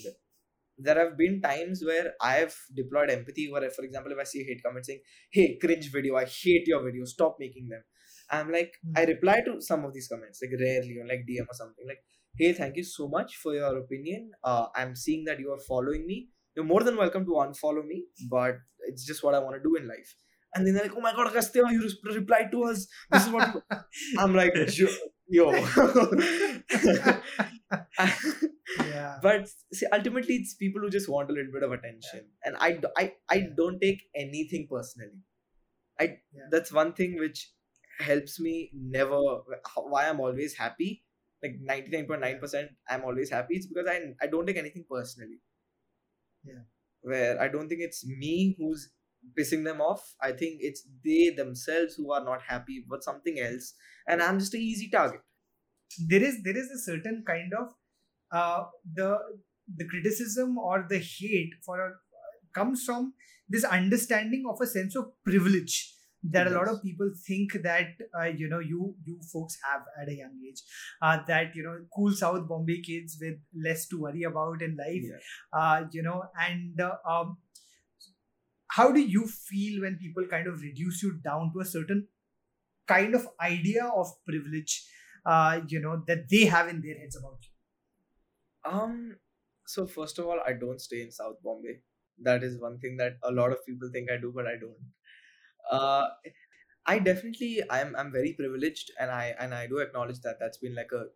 there have been times where I've deployed empathy. Where, for example, if I see a hate comment saying, "Hey, cringe video! I hate your video. Stop making them," I'm like, Hmm. I reply to some of these comments, like rarely on like DM or something, like, hey, thank you so much for your opinion. Uh, I'm seeing that you are following me. You're more than welcome to unfollow me, but it's just what I want to do in life. And then they're like, oh my god, Agastya, you replied to us. This is what. (laughs) I'm like, "Jo- yo. (laughs) (laughs) yeah. but see, ultimately, it's people who just want a little bit of attention, and I, I, I don't take anything personally. I Yeah. that's one thing which helps me never. Why I'm always happy, like ninety nine point nine percent, I'm always happy. It's because I, I don't take anything personally. Yeah. Where I don't think it's me who's pissing them off. I think it's they themselves who are not happy but something else, and I'm just an easy target. there is there is a certain kind of uh, the the criticism or the hate for a, comes from this understanding of a sense of privilege that a lot of people think that uh, you know you you folks have at a young age uh, that you know cool south bombay kids with less to worry about in life Yeah. uh, you know and uh, um, how do you feel when people kind of reduce you down to a certain kind of idea of privilege uh, you know that they have in their heads about you Um. So first of all, I don't stay in South Bombay. That is one thing that a lot of people think I do, but I don't. Uh, I definitely I'm I'm very privileged, and I and I do acknowledge that that's been like a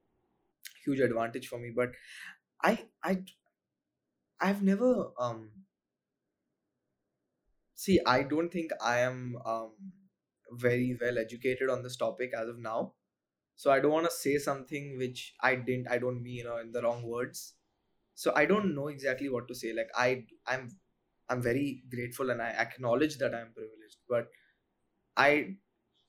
huge advantage for me. But I I I've never um. See, I don't think I am um very well educated on this topic as of now. So I don't want to say something which I didn't. I don't mean, you know, in the wrong words. So i don't know exactly what to say. Like i i'm i'm very grateful and i acknowledge that i'm privileged but i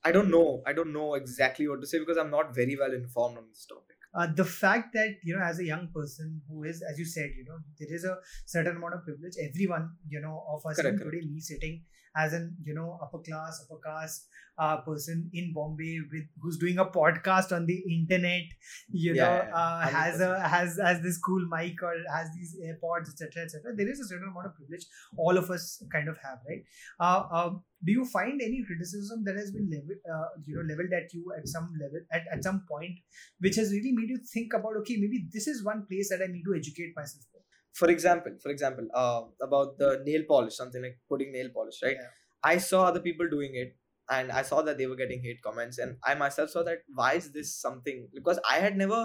i don't know. I don't know exactly what to say because i'm not very well informed on this topic. Uh, the fact that you know as a young person who is as you said you know there is a certain amount of privilege. Everyone you know of us Correct, today me sitting as an you know upper class upper caste uh, person in bombay with who's doing a podcast on the internet you Yeah, know yeah, uh, has a has has this cool mic or has these airpods etc etc there is a certain amount of privilege all of us kind of have right? Uh, um, do you find any criticism that has been level, uh, you know leveled at you at some level at, at some point which has really made you think about okay maybe this is one place that i need to educate myself for example for example uh, about the nail polish something like putting nail polish right? Yeah. i saw other people doing it and i saw that they were getting hate comments and i myself saw that why is this something? Because i had never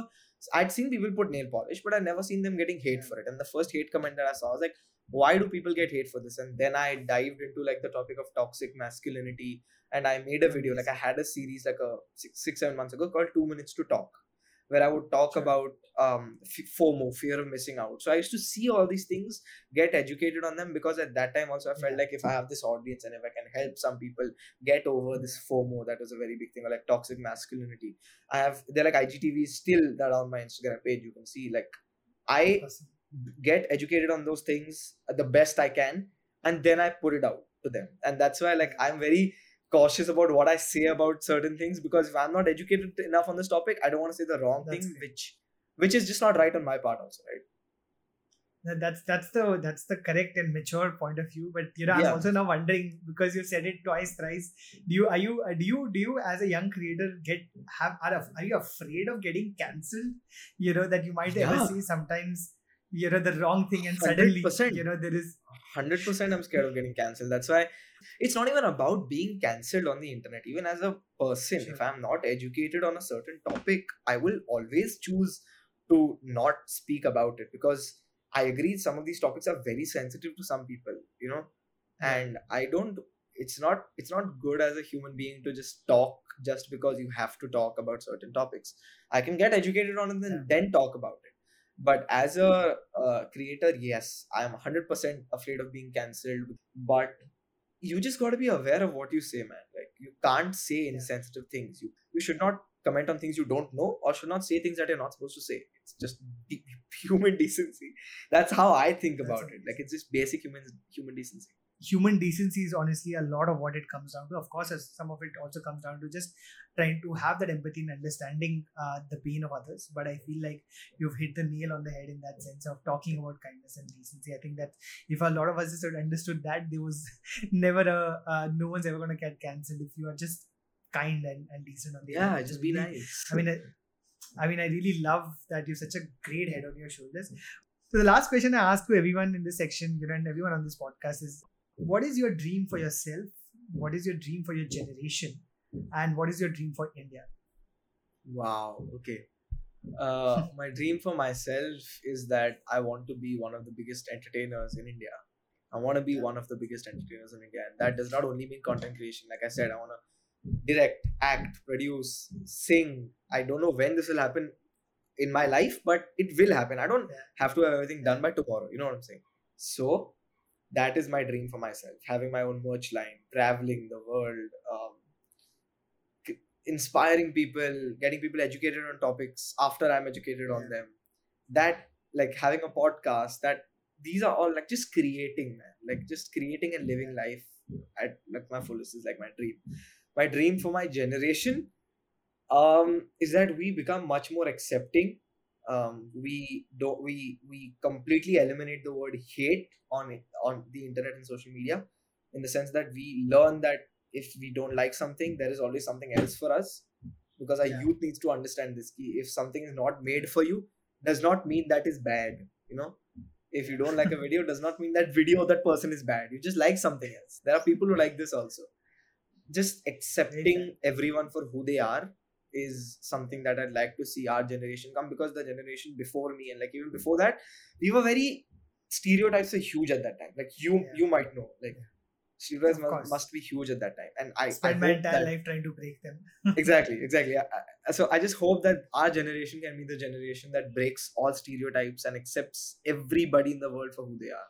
i'd seen people put nail polish but i'd never seen them getting hate Yeah. for it. And the first hate comment that i saw was like why do people get hate for this? And then i dived into like the topic of toxic masculinity and i made a video like i had a series like a six, six seven months ago called two minutes to talk where i would talk Sure. about um fomo fear of missing out so i used to see all these things get educated on them because at that time also i felt like if i have this audience and if i can help some people get over this fomo that was a very big thing or like toxic masculinity i have they're like igtv still that on my instagram page you can see like i get educated on those things the best I can, and then I put it out to them. And that's why, like, I'm very cautious about what I say about certain things because if I'm not educated enough on this topic, I don't want to say the wrong That's thing, which which is just not right on my part, also, right? That- that's that's the that's the correct and mature point of view but you know i'm also now wondering because you said it twice thrice do you are you uh, do you do you as a young creator get have are, are you afraid of getting cancelled you know that you might ever Yeah. see sometimes you know the wrong thing and suddenly 100%. you know there is Hundred percent, I'm scared of getting cancelled. That's why it's not even about being cancelled on the internet. Even as a person, if I'm not educated on a certain topic, I will always choose to not speak about it because I agree some of these topics are very sensitive to some people, you know, and I don't. It's not. It's not good as a human being to just talk just because you have to talk about certain topics. I can get educated on it and Yeah. then talk about it but as a uh, creator yes i'm 100% afraid of being cancelled. But you just got to be aware of what you say man. Like you can't say Yeah. insensitive things. You you should not comment on things you don't know or should not say things that you're not supposed to say. It's just de- (laughs) human decency. That's how i think That's about it. Like it's just basic human human decency human decency is honestly a lot of what it comes down to. Of course, as some of it also comes down to just trying to have that empathy and understanding uh, the pain of others. But I feel like you've hit the nail on the head in that sense of talking about kindness and decency. I think that if a lot of us just had understood that, there was (laughs) never a uh, no one's ever going to get cancelled if you are just kind and, and decent on the Yeah, internet. just be nice. I mean, I, I mean, I really love that you're such a great head on your shoulders. So the last question I ask to everyone in this section, you know, and everyone on this podcast is, what is your dream for yourself? What is your dream for your generation? And what is your dream for India? Wow. Okay. Uh, (laughs) my dream for myself is that I want to be one of the biggest entertainers in India. I want to be one of the biggest entertainers in India, and that does not only mean content creation. Like I said, I want to direct, act, produce, sing. I don't know when this will happen in my life, but it will happen. I don't have to have everything done by tomorrow. You know what I'm saying? So that is my dream for myself: having my own merch line, traveling the world, um, inspiring people, getting people educated on topics after I'm educated on them. That like having a podcast. That these are all like just creating, man. Like just creating and living life at like my fullest is like my dream. My dream for my generation um is that we become much more accepting um we don't we we completely eliminate the word hate on it on the internet and social media in the sense that we learn that if we don't like something there is always something else for us because our Yeah. youth needs to understand this if something is not made for you does not mean that is bad you know? If you don't like a (laughs) video does not mean that video that person is bad you just like something else. There are people who like this also. Just accepting everyone for who they are is something that I'd like to see our generation come because the generation before me and like even before that, we were very stereotypes were huge at that time. Like you Yeah. you might know, like stereotypes must, must be huge at that time. And I, I Spend my entire that, life trying to break them. (laughs) exactly exactly. So I just hope that our generation can be the generation that breaks all stereotypes and accepts everybody in the world for who they are.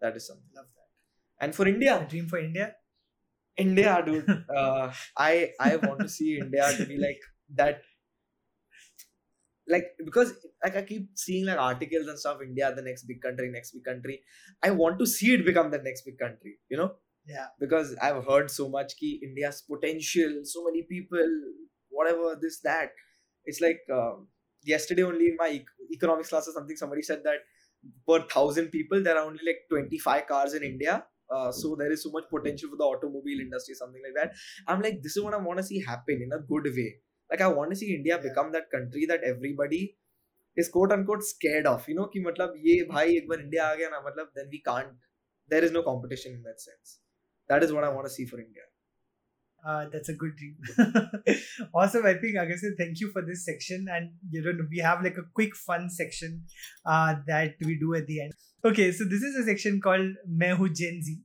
That is something. Love that. And for India, A India, dream for India? India, (laughs) dude. Uh, I I want to see India to be like that. Like because like I keep seeing like articles and stuff. India, the next big country, next big country. I want to see it become the next big country. You know, Yeah. because I've heard so much ki India's potential, so many people, whatever this that. It's like um, yesterday only in my ec- economics class or something. Somebody said that per thousand people there are only like twenty five cars in India. Uh, so there is so much potential for the automobile industry, something like that. I'm like, this is what I want to see happen in a good way. Like I want to see India Yeah. become that country that everybody is quote unquote scared of. You know, कि मतलब ये भाई एक बार India आ गया ना मतलब then we can't. There is no competition in that sense. That is what I want to see for India. Uh, that's a good dream. (laughs) awesome. I think Agassi, thank you for this section. And you know, we have like a quick fun section uh, that we do at the end. Okay, so this is a section called Main Hu Gen Z.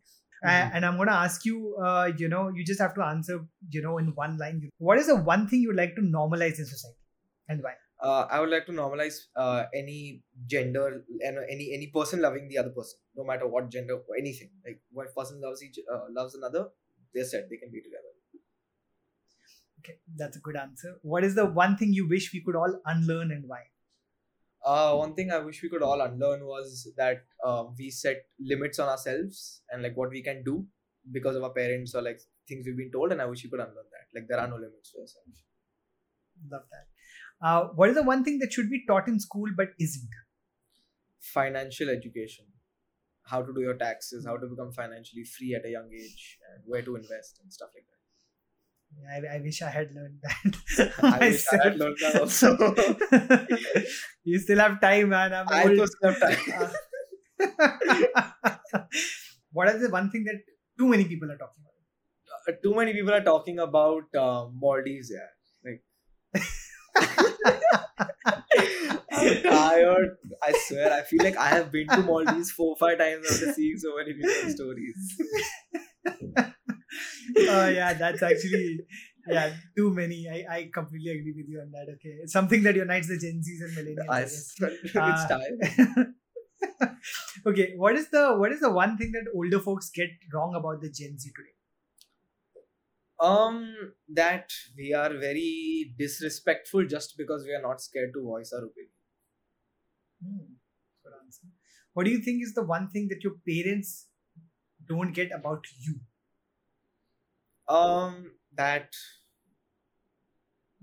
Uh, Mhm. and I'm gonna ask you, uh, you know, you just have to answer, you know, in one line. What is the one thing you'd like to normalize in society, and why? Uh, I would like to normalize uh, any gender and any any person loving the other person, no matter what gender or anything. Like one person loves each uh, loves another, they're set. They can be together. Okay, that's a good answer. What is the one thing you wish we could all unlearn and why? Uh, one thing I wish we could all unlearn was that uh, we set limits on ourselves and like what we can do because of our parents or like things we've been told, and I wish we could unlearn that. Like there are no limits to ourselves. Love that. Uh, what is the one thing that should be taught in school but isn't? Financial education, how to do your taxes, how to become financially free at a young age, and where to invest and stuff like that. I, I wish I had learned that. (laughs) (laughs) I wish I had learned that also. (laughs) you still have time, man. I'm I old. also have time. what is the one thing that too many people are talking about? Uh, Too many people are talking about uh, Maldives. Yeah, like I'm tired. I swear, I feel like I have been to Maldives four, five times after seeing so many people's stories. Oh yeah, that's actually yeah, too many. I, I completely agree with you on that. Okay. It's something that unites the Gen Zs and millennials. I I (laughs) it's Uh, time. (laughs) okay, what is the what is the one thing that older folks get wrong about the Gen Z today? Um, that we are very disrespectful just because we are not scared to voice our opinion. Hmm, good answer. What do you think is the one thing that your parents don't get about you? Um that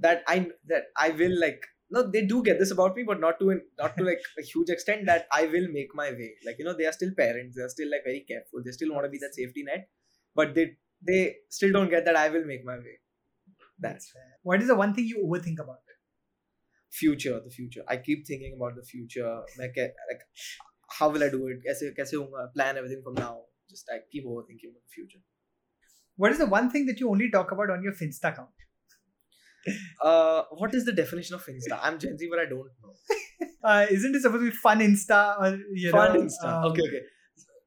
that i that i will like no they do get this about me but not to not to like a huge extent that i will make my way. Like you know they are still parents. They are still like very careful. They still want to be that safety net but they they still don't get that i will make my way. That's fair. What is the one thing you overthink about? future the future. I keep thinking about the future. Like, like how will i do it? Kaise, kaise hoonga? plan everything from now. Just i keep overthinking about the future what is the one thing that you only talk about on your finsta account? Uh what is the definition of insta i'm gen z but i don't know. (laughs) Uh, isn't it supposed to be fun insta or you fun know, insta. um, okay okay.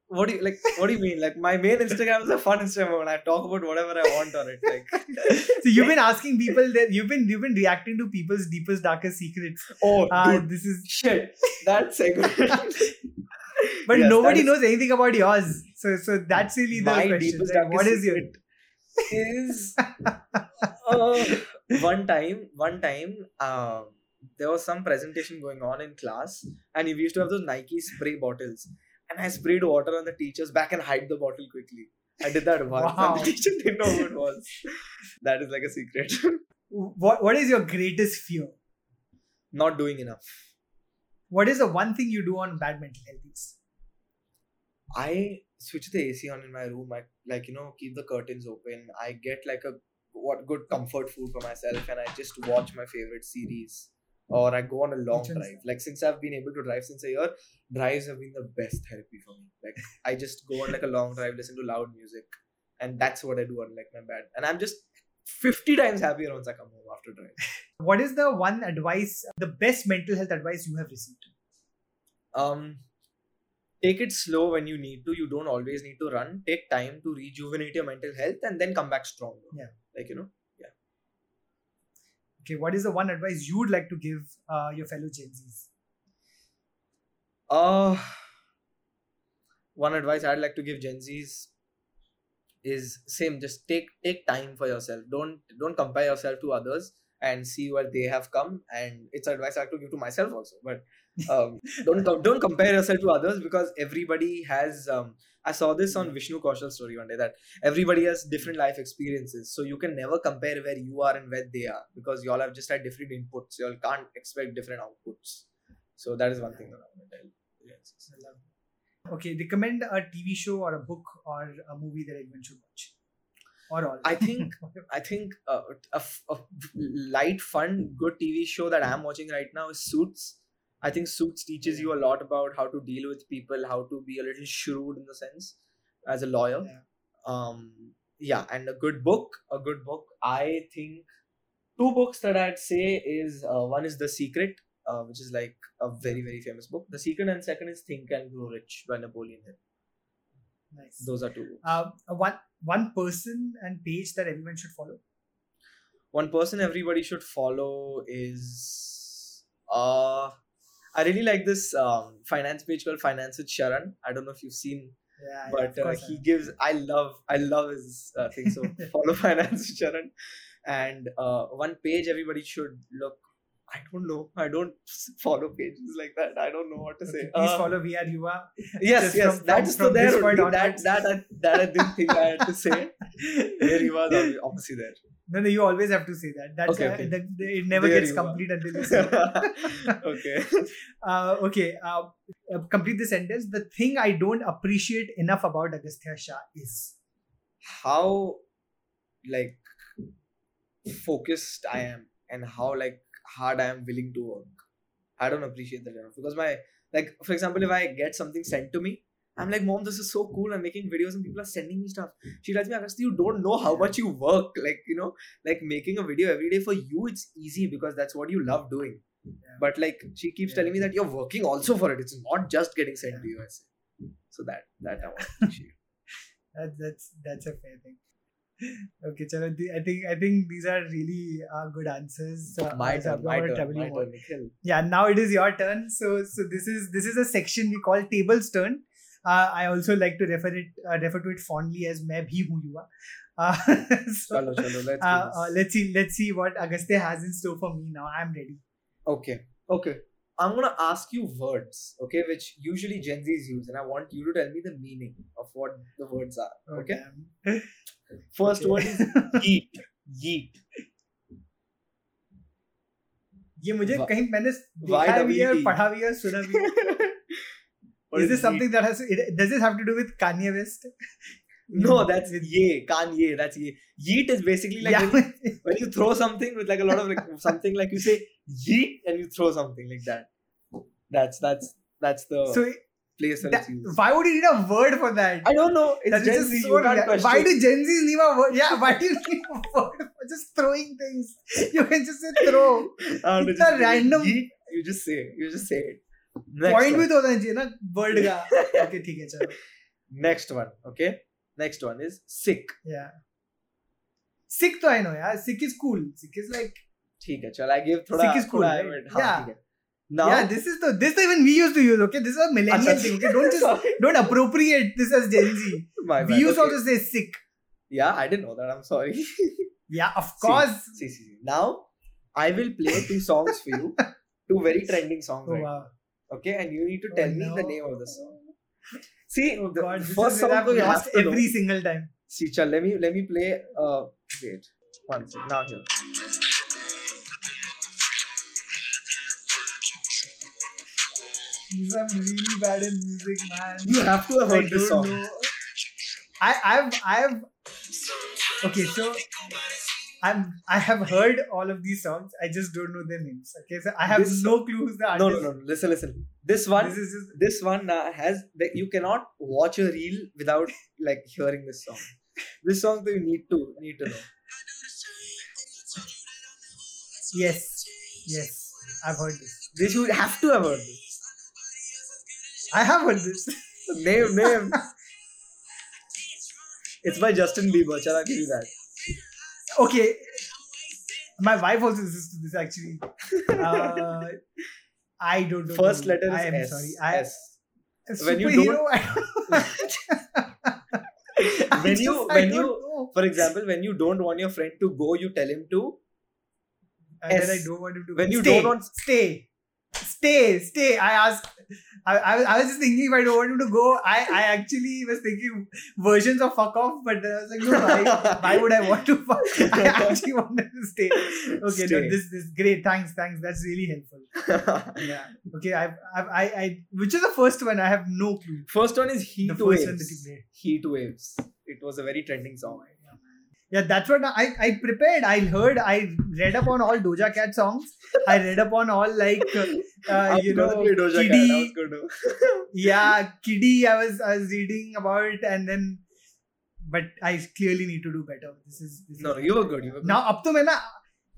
What do you like what do you mean? Like my main instagram is a fun instagram and i talk about whatever i want on it like. (laughs) So you've been asking people that you've been you've been reacting to people's deepest darkest secrets. Oh uh, dude. this is shit. That's segment. (laughs) But Yes, nobody that knows anything about yours. So so that's really the question deepest right? what is your secret is (laughs) uh, one time one time um there was some presentation going on in class and we used to have those nike spray bottles and i sprayed water on the teacher's back and hide the bottle quickly. I did that once Wow. and the teacher didn't know who it was. That is like a secret. (laughs) What what is your greatest fear? Not doing enough. What is the one thing you do on bad mental health is I switch the AC on in my room. I like you know keep the curtains open. I get like a what good comfort food for myself, and I just watch my favorite series. Or I go on a long drive. Like since I've been able to drive since a year, drives have been the best therapy for me. Like I just go on like a long drive, listen to loud music, and that's what I do on like my bed. And I'm just fifty times happier once I come home after driving. what is the one advice the best mental health advice you have received um take it slow when you need to. You don't always need to run. Take time to rejuvenate your mental health and then come back stronger. Yeah. like you know? Yeah. okay what is the one advice you would like to give uh, your fellow gen z's? Uh one advice i'd like to give gen z's is same just take take time for yourself. Don't don't compare yourself to others and see where they have come. And it's advice i have to give to myself also. But (laughs) um, don't com- don't compare yourself to others because everybody has um, i saw this on vishnu kaushal's story one day that everybody has different life experiences. So you can never compare where you are and where they are because you all have just had different inputs. You all can't expect different outputs. So that is one thing that i want to tell Yes. I love it. okay recommend a tv show or a book or a movie that everyone should watch or all I think (laughs) I think uh, a, f- a light, fun, good TV show that I'm watching right now is Suits. I think Suits teaches you a lot about how to deal with people, how to be a little shrewd in the sense as a lawyer. Yeah. Um, yeah, and a good book. A good book. I think two books that I'd say is uh, one is The Secret, uh, which is like a very very famous book. The Secret, and second is Think and Grow Rich by Napoleon Hill. Nice Those are two books. uh, one one person and page that everyone should follow one person everybody should follow is uh I really like this um, finance page called Finance with Sharan. I don't know if you've seen, yeah, but uh, he gives. I love, I love his uh, thing. So (laughs) follow (laughs) Finance with Sharan, and uh, one page everybody should look. I don't know. I don't follow pages like that. I don't know what to say. please Uh, follow VR. Yes, Just yes, from- that's from so there. only. That onwards. that I- that I didn't think I had to say. Here he was obvi- obviously there. No, no, you always have to say that. That's Okay, uh, okay. that- that- it never There gets you are. complete until you (laughs) say it. okay. (laughs) uh, okay, uh, uh, complete the sentence. The thing I don't appreciate enough about Agastya Shah is. how like focused I am and how like hard I am willing to work. I don't appreciate that enough because my like for example, if I get something sent to me, I'm like, Mom, this is so cool. I'm making videos and people are sending me stuff. She tells me, Agasti, you don't know how much you work. Like, you know, like making a video every day for you, it's easy because that's what you love doing. Yeah. But like she keeps Yeah. telling me that you're working also for it. It's not just getting sent to you. I say. So that that I want to (laughs) appreciate. That, that's that's a fair thing. Okay, chalo, I think I think these are really uh, good answers. Uh, my turn, my turn, my more. turn, yeah now it is your turn so so this is this is a section we call tables turn uh, i also like to refer it uh, refer to it fondly as bhi hu yuva uh, (laughs) so, Chalo, chalo, let's uh, uh, let's see let's see what agastya has in store for me now i'm ready Okay. Okay. I'm gonna ask you words, okay, which usually Gen Zs use, and I want you to tell me the meaning of what the words are. Okay. damn. (laughs) First Okay. word is yeet. Yeet. ये मुझे Why- कहीं मैंने देखा भी है YWT. पढ़ा भी है सुना भी है (laughs) What is this yeet? something that has it, does this have to do with Kanye West No, that's ye. Kanye. That's ye. Yeet is basically like yeah. when, when you throw something with like a lot of like something like you say yeet and you throw something like that. That's that's that's the so place where that, it's used. why would you need a word for that? I don't know. It's That is Gen just Z. so You can't rea- question. why do Gen Zs need a word? Yeah, why do you need a word for just throwing things? You can just say throw. I don't know, It's just a random- yeet, you just say it. You just say it. Next point भी one. तो होना चाहिए ना word का (laughs) okay ठीक है चलो Next one. Okay. Next one is sick. या सिक तो आई नो यार सिक is cool sick is like ठीक है चल I give थोड़ा Sick is cool, थोड़ा right? effort. हाँ, Yeah. ठीक है. Now yeah this is the this even we used to use okay this is a millennial अच्छा, thing okay (laughs) don't just sorry. don't appropriate this as Gen Z (laughs) My we bad. used to Okay. also say sick Yeah, I didn't know that. I'm sorry. (laughs) yeah of course See, see, see. Now, I will play two songs for you. Two very trending songs. oh right? wow Okay, and you need to Oh, tell me the no. name of the song. See, oh god first song you to every know. single time See, chal, let me let me play. Uh, wait, one second. Now here. I'm really bad in music man You have to have I heard this song. know. I I've I've okay so I'm I have heard all of these songs I just don't know their names okay so I have This- no clue who's the No, artist no, no. no. Listen, listen. This one, this is just this one uh, has that you cannot watch a reel without like hearing this song. This song that you need to need to know. yes yes I've heard this This you have to have heard this. I have heard this Name, name. (laughs) it's by Justin Bieber. Shall I give you that? Okay my wife also listens to this actually uh, I don't know First letter is I am S. sorry I S. When you (laughs) don't When just- you- (laughs) when you- know. For example, when you don't want your friend to go, you tell him to. and then i don't want him to When you stay, don't want- stay stay stay I asked I, I, was, I was just thinking if I don't want him to go I, I actually was thinking versions of fuck off but then I was like no why, why would I want to fuck I actually wanted to stay okay Stay. no this this great thanks thanks that's really helpful (laughs) yeah okay I've, I've I, I which is the first one I have no clue First one is Heat the first Waves. one that you played Heat Waves. It was a very trending song. yeah that's what I, I prepared I heard I read up on all Doja Cat songs I read up on all like uh, I was (laughs) you gonna know play Doja Cat. I Kiddy was gonna. (laughs) yeah Kiddy I was I was reading about and then but I clearly need to do better this is this No, is no, you were good. You were good. now up to मैं ना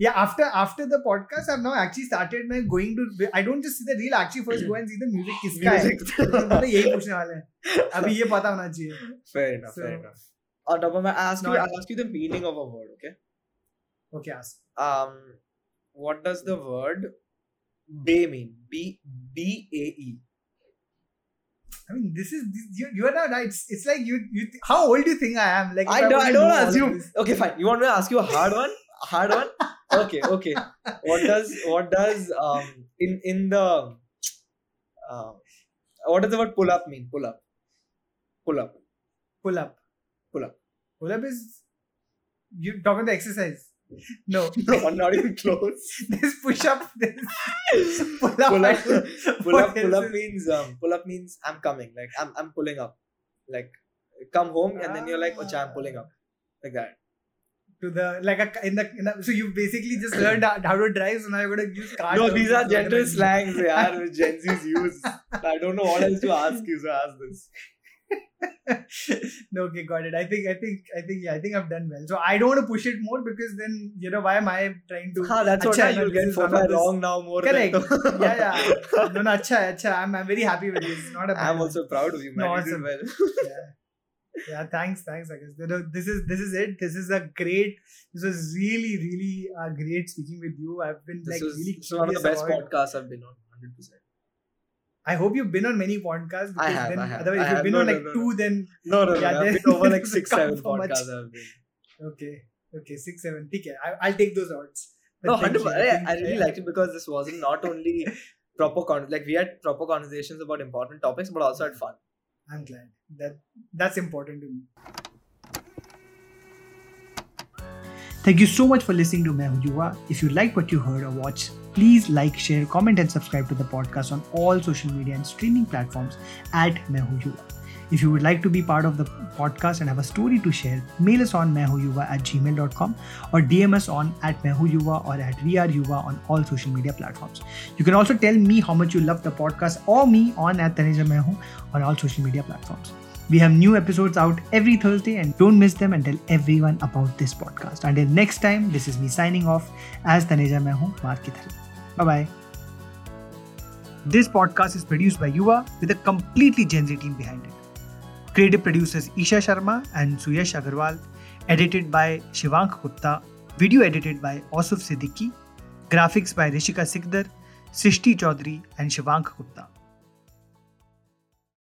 yeah after after the podcast I've now actually started मैं going to I don't just see the reel actually first go and see the music किसका है Music. मतलब यही पूछने वाले हैं अभी ये पता होना चाहिए fair enough. fair So- enough. Of my, I ask you. Not- I ask you the meaning of a word. Okay. okay ask Um, what does the word "bay" mean? B B A E. I mean this is this, you you are not right it's, it's like you you th- how old do you think I am like I don't. I don't assume. Okay, fine. You want me to ask you a hard one? A hard one? Okay, okay. What does what does um in in the um what does the word pull up mean? Pull up. Pull up. pull up Pull up. pull up is you talking the exercise no (laughs) No, not even close. (laughs) this push up. this (laughs) pull up. pull up. Pull up. Pull up means um. Pull up means I'm coming. Like I'm I'm pulling up. Like come home and then you're like, oh, I'm pulling up. Like that. to the like a in the, in the so you basically just learned how to drive. So now you're gonna use car. No, these are gentle slangs, yaar, which Gen Zs use. I don't know what else to ask you, so ask this. (laughs) no, okay, got it. I think, I think, I think, yeah, I think I've done well. So I don't want to push it more because then you know why am I trying to? Ha, that's what Acha, now no, you'll this get is four one of five those- wrong now more Correct. than (laughs) yeah, yeah. No, no, acha, acha. I'm, I'm very happy with this. Not a bad I'm also proud of you, man. No, awesome. well. yeah. Yeah, thanks, thanks, I guess. This is this is it. This is a great. This was really, really uh, great speaking with you. I've been This like was, really this one of the best podcasts I've been on, hundred percent. I hope you've been on many podcasts. I have, Then, I have, Otherwise, I if you've been No, on no, like no, two, no. then No, no, no. Yeah, I've been (laughs) over like (laughs) six, seven count for much. podcasts. Okay, okay, six, seven. Okay, I, I'll take those odds. But No, hundred. I, I really liked it because this wasn't not (laughs) only proper con like we had proper conversations about important topics, but also had fun. I'm glad that that's important to me. Thank you so much for listening to Yuva. If you liked what you heard or watched, please like, share, comment, and subscribe to the podcast on all social media and streaming platforms at Main Hu Yuva. If you would like to be part of the podcast and have a story to share, mail us on mehuyuva at gmail.com or DM us on at mehuyuva or at vreuva on all social media platforms. You can also tell me how much you love the podcast or me on at Taneja Mehu on all social media platforms. We have new episodes out every Thursday and don't miss them and tell everyone about this podcast. Until next time, this is me signing off as Taneja Mehu Markithal. Bye bye. This podcast is produced by Yuva with a completely Gen Z team behind it. Creative producers Isha Sharma and Suyash Agarwal. Edited by Shivank Gupta. Video edited by Osuf Siddiqui. Graphics by Rishika Sikdar, Srishti Chaudhary, and Shivank Gupta.